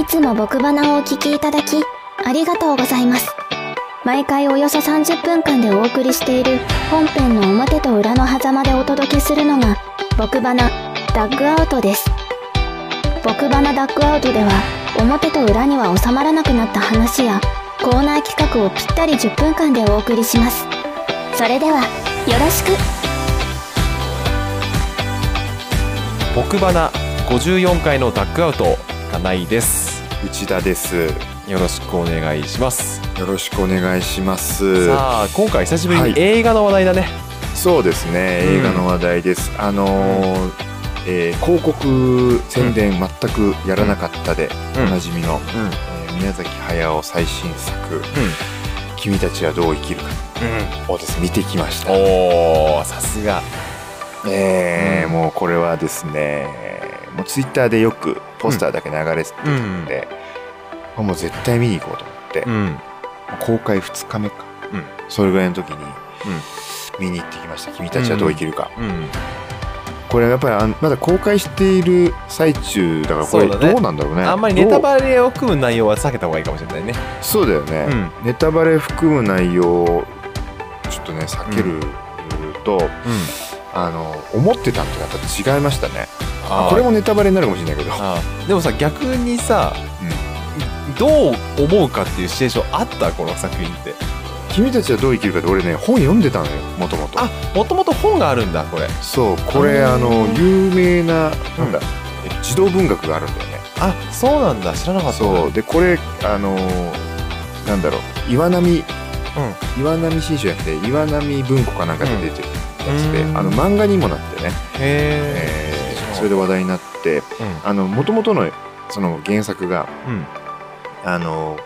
いつも僕花をお聞きいただき、ありがとうございます。毎回およそ30分間でお送りしている本編の表と裏の狭間でお届けするのが、僕花ダッグアウトです。僕花ダッグアウトでは、表と裏には収まらなくなった話や、コーナー企画をぴったり10分間でお送りします。それでは、よろしく。僕花54回のダッグアウト金井です内田です。よろしくお願いします。よろしくお願いします。さあ今回久しぶりはい。に映画の話題だね、そうですね、うん。映画の話題です。あのーえー広告宣伝全くやらなかったで、うん。おなじみの、うん。えー宮崎駿最新作「君たちはどう生きるか」をです見てきました。おーさすが。えーうん。もうこれはですねもうツイッターでよくポスターだけ流れてたんで、もう絶対見に行こうと思って、うん。公開2日目か、うん。それぐらいの時に見に行ってきました「君たちはどう生きるか」うん。これやっぱりまだ公開している最中だからこれどうなんだろうね。あんまりネタレバレを含む内容は避けた方がいいかもしれないね。そうだよね、うん。ネタバレ含む内容をちょっとね避けると、あの思ってたのとやっぱ違いましたね。これもネタバレになるかもしれないけど。でもさ逆にさ、どう思うかっていうシチュエーションあった？この作品って。君たちはどう生きるかって俺ね本読んでたのよもともとあもともと本があるんだこれ。そうこれあの有名ななんだ、えっと児童文学があるんだよね。あそうなんだ。知らなかった。そう。でこれあのなんだろう岩波。うん。岩波新書じゃなくて岩波文庫かなんかで出てるやつで、うん。あの漫画にもなってね、へえーそれで話題になってうあの元々のその原作がんうんあの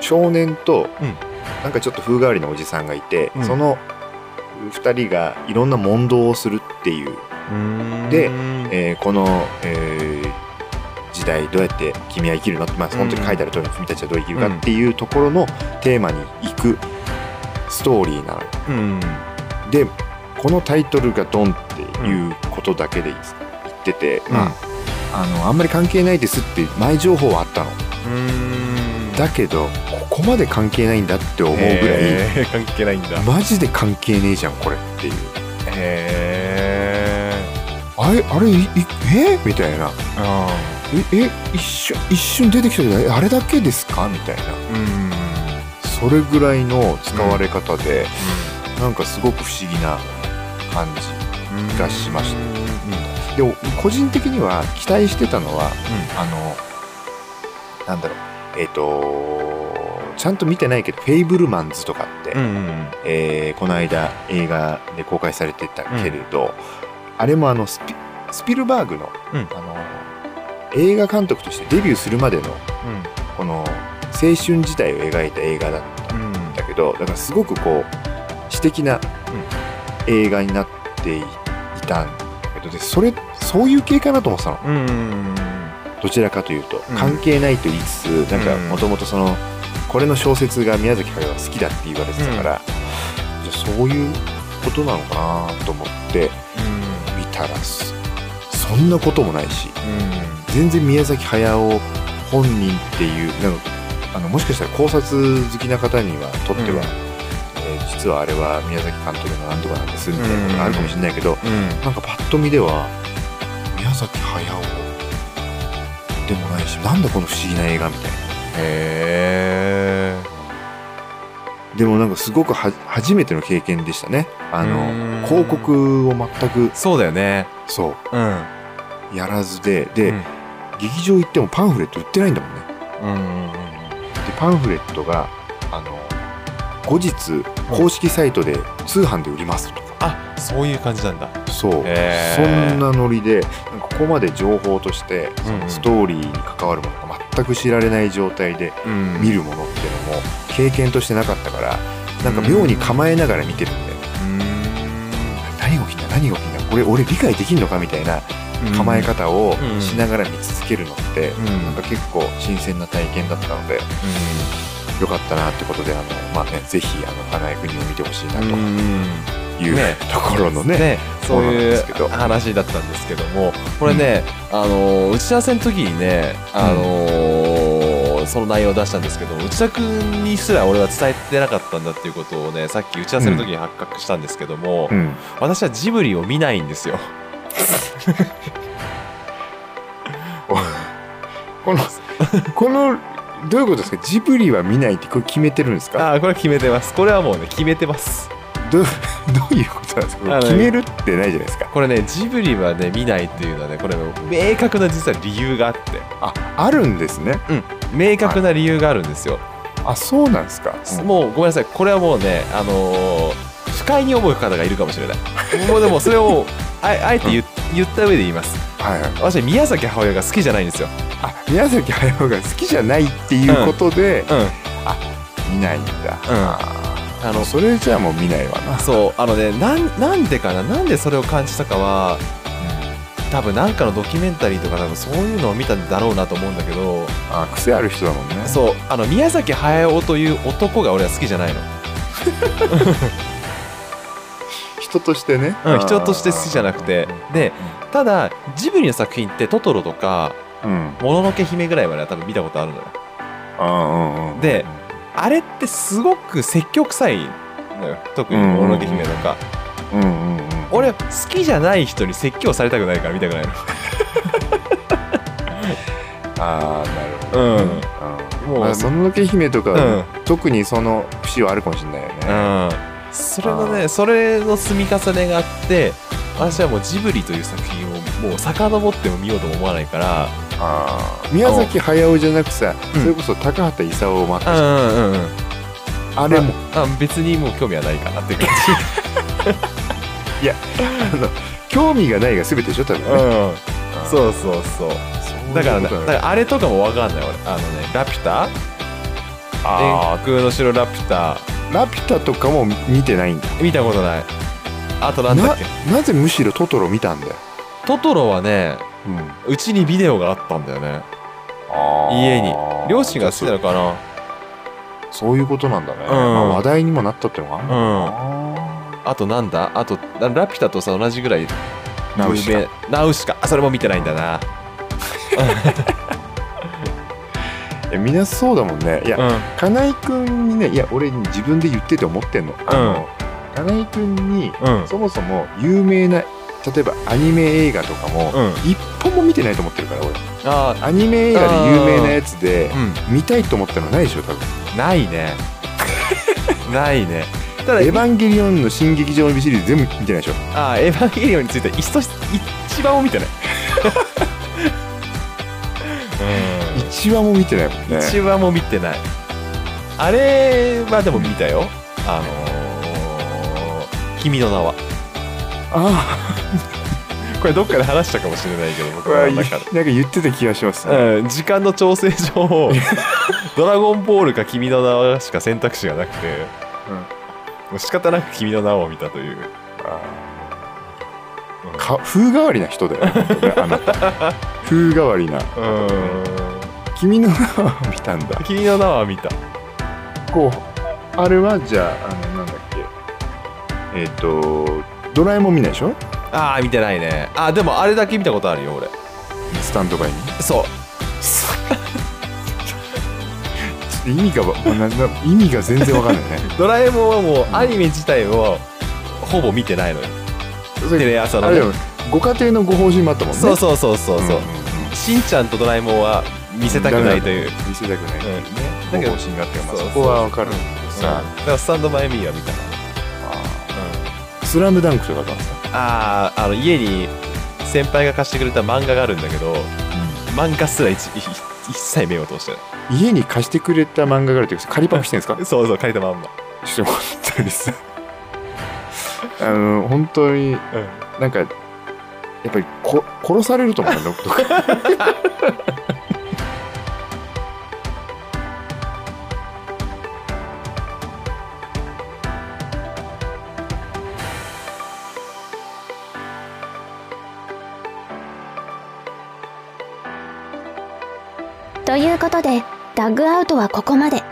少年と、うん。なんかちょっと風変わりなおじさんがいて、うん。その2人がいろんな問答をするっていう、でえーこの、えー時代どうやって君は生きるの？って、まあ、本当に書いてある通りに君たちはどう生きるかっていうところのテーマに行くストーリーな。の。うん。でこのタイトルがドンっていうことだけで言ってて、まああのあんまり関係ないですって前情報はあったの。うんだけどここまで関係ないんだって思うぐらい、へー関係ないんだ。マジで関係ねえじゃんこれっていう。へあれあれいいえ？みたいな。あええ一瞬一瞬出てきたけどえあれだけですか？みたいな。うん。それぐらいの使われ方で、なんかすごく不思議な感じがしました。でも個人的には期待してたのは、あのなんだろうえっ、とちゃんと見てないけど「フェイブルマンズ」とかって、うんうんえーこの間映画で公開されてたけれど、あれもあのスピスピルバーグの,、うん。あの映画監督としてデビューするまでのこの青春時代を描いた映画だったうんうんんだけどだからすごくこう詩的な映画になっていたんだけどでそれそういう系かなと思ってたの。うんうんどちらかというとうん。関係ないと言いつつ、なんかうん。もともとそのこれの小説が宮崎駿が好きだって言われてたから、じゃあそういうことなのかなと思って見たらそそんなこともないし全然宮崎駿本人っていうなんかあのもしかしたら考察好きな方にはとっては、うん。えー実はあれは宮崎監督のなんとかなんですみたいなのがあるかもしれないけど、うん。なんかパッと見では宮崎駿でもないしなんだこの不思議な映画みたいな。へでもなんかすごくは初めての経験でしたね。あうん。の広告を全く。そうだよね。そう。ん。うやらずで。で、うん。劇場行ってもパンフレット売ってないんだもんね。うんうんでパンフレットがあの後日公式サイトで通販で売りますと。か、あそういう感じなんだ。そう、へそーんなノリでここまで情報として、ストーリーに関わるものが全く知られない状態でうん。見るものっていうのも経験としてなかったからなんか妙に構えながら見てるんだよね、何が起きんだ何が起きんだ？これ俺理解できんのかみたいな構え方をうん。しながら見続けるのって、うん。なんか結構新鮮な体験だったのでよかったなってことであの、まあね、ぜひあの花江国を見てほしいなという、ね。ところのねね、そういう話だったんですけどもこれね、あの打ち合わせの時にね、あのその内容を出したんですけど内田君にすら俺は伝えてなかったんだっていうことをねさっき打ち合わせの時に発覚したんですけども、うん。私はジブリを見ないんですよ。このこのどういうことですか？ジブリは見ないってこれ決めてるんですか？ああこれは決めてます。これはもうね決めてますどう どういうことなんですか？決めるってないじゃないですか。これねジブリはね見ないっていうのはねこれ明確な実は理由があって。ああるんですね。明確な理由があるんですよ、あそうなんですか、うん。もうごめんなさいこれはもうねあのー不快に思う方がいるかもしれない。もうでもそれをああえて言言った上で言います。はいはい。私宮崎駿が好きじゃないんですよ。あ宮崎駿が好きじゃないっていうことで、うん。見ないんだ、ああののそれじゃあもう見ないわな。そうあのねなんなんでかな？なんでそれを感じたかは多分なんかのドキュメンタリーとか多分そういうのを見たんだろうなと思うんだけどあ癖ある人だもんね。そうあの宮崎駿という男が俺は好きじゃないの、人としてね、うん、人として好きじゃなくて。でただジブリの作品ってトトロとかうん。もののけ姫ぐらいまでは多分見たことあるのよ。うんうんうん。であれってすごく説教臭いのよ。特にもののけ姫とか、うんうんうん俺好きじゃない人に説教されたくないから見たくないの。ああなるほど、うん。うん。もうまあ、もののけ姫とか、うん。特にその節はあるかもしれないよね、うん。それのねそれの積み重ねがあって私はもうジブリという作品をもう遡っても見ようとも思わないから宮崎駿じゃなくさ、うん。それこそ高畑勲もあったじゃんうんうんうん。あれも、あ別にもう興味はないかなって いう感あの興味がないが全てでしょ多分じ、ね、うん、そうそうそう。だからだからあれとかも分かんない。俺あのねラピュタ。あ天空の城ラピュタ。ーラピュタとかも見てないんだ。見たことない。あとなんだっけ？なぜむしろトトロ見たんだよ、トトロはねうん、うちにビデオがあったんだよね。家に。両親が好きなのかな。そういうことなんだね、ん。まあ、話題にもなったってのがあるのかな、あとなんだ？あとララピュタとさ同じぐらいナウシカ。有名。ナウシカ。あそれも見てないんだな、いやみんなそうだもんね。いや、うん。金井君にねいや俺自分で言ってて思ってんの。あの、金井君にうん。そもそも有名な例えばアニメ映画とかもうん。一本も見てないと思ってるから俺。あアニメ映画で有名なやつで見たいと思ったのないでしょ多分。んないね。ないね。ただエヴァンゲリオンの新劇場のビシリーズ全部見てないでしょ。あーエヴァンゲリオンについて一とし一番も見てない。一話も見てないもんね。一話も見てない。あれはでも見たよ。あのー「君の名はあ」これどっかで話したかもしれないけど僕あなんかは中で言ってた気がします、うん、時間の調整上 ドラゴンボールか君の名はしか選択肢がなくて、もう仕方なく君の名を見たという。か風変わりな人だよ、本当ね、あなた。風変わりな。うん。君の名は見たんだ。君の名は見た。こうあれはじゃああのなんだっけ。えっ、とドラえもん見ないでしょ？ああ見てないね。あでもあれだけ見たことあるよ俺。スタンドバイに？そう。意味がわなな意味が全然わかんないね。ドラえもんはもうアニメ自体をほぼ見てないのよ。テレ朝のね。ご家庭のご方針もあったもんね。そうそうそうそうそう、んんん。しんちゃんとドラえもんは見せたくないという。見せたくない。っていうね、うん。ご方針があって、まあ、そこはわかる。さ、だからスタンドバイミーは見たな、スラムダンクとかだったんですか、あああの家に先輩が貸してくれた漫画があるんだけど漫画すら一一一切目を通して。家に貸してくれた漫画があるっていうか仮パクしてるんですか？な いそうそう書いたまんま、ちょっと本当にさあの本当になんかやっぱりこ殺されると思うよどっか ということで、ダッグアウトはここまで。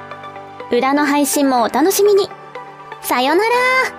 裏の配信もお楽しみに。さよなら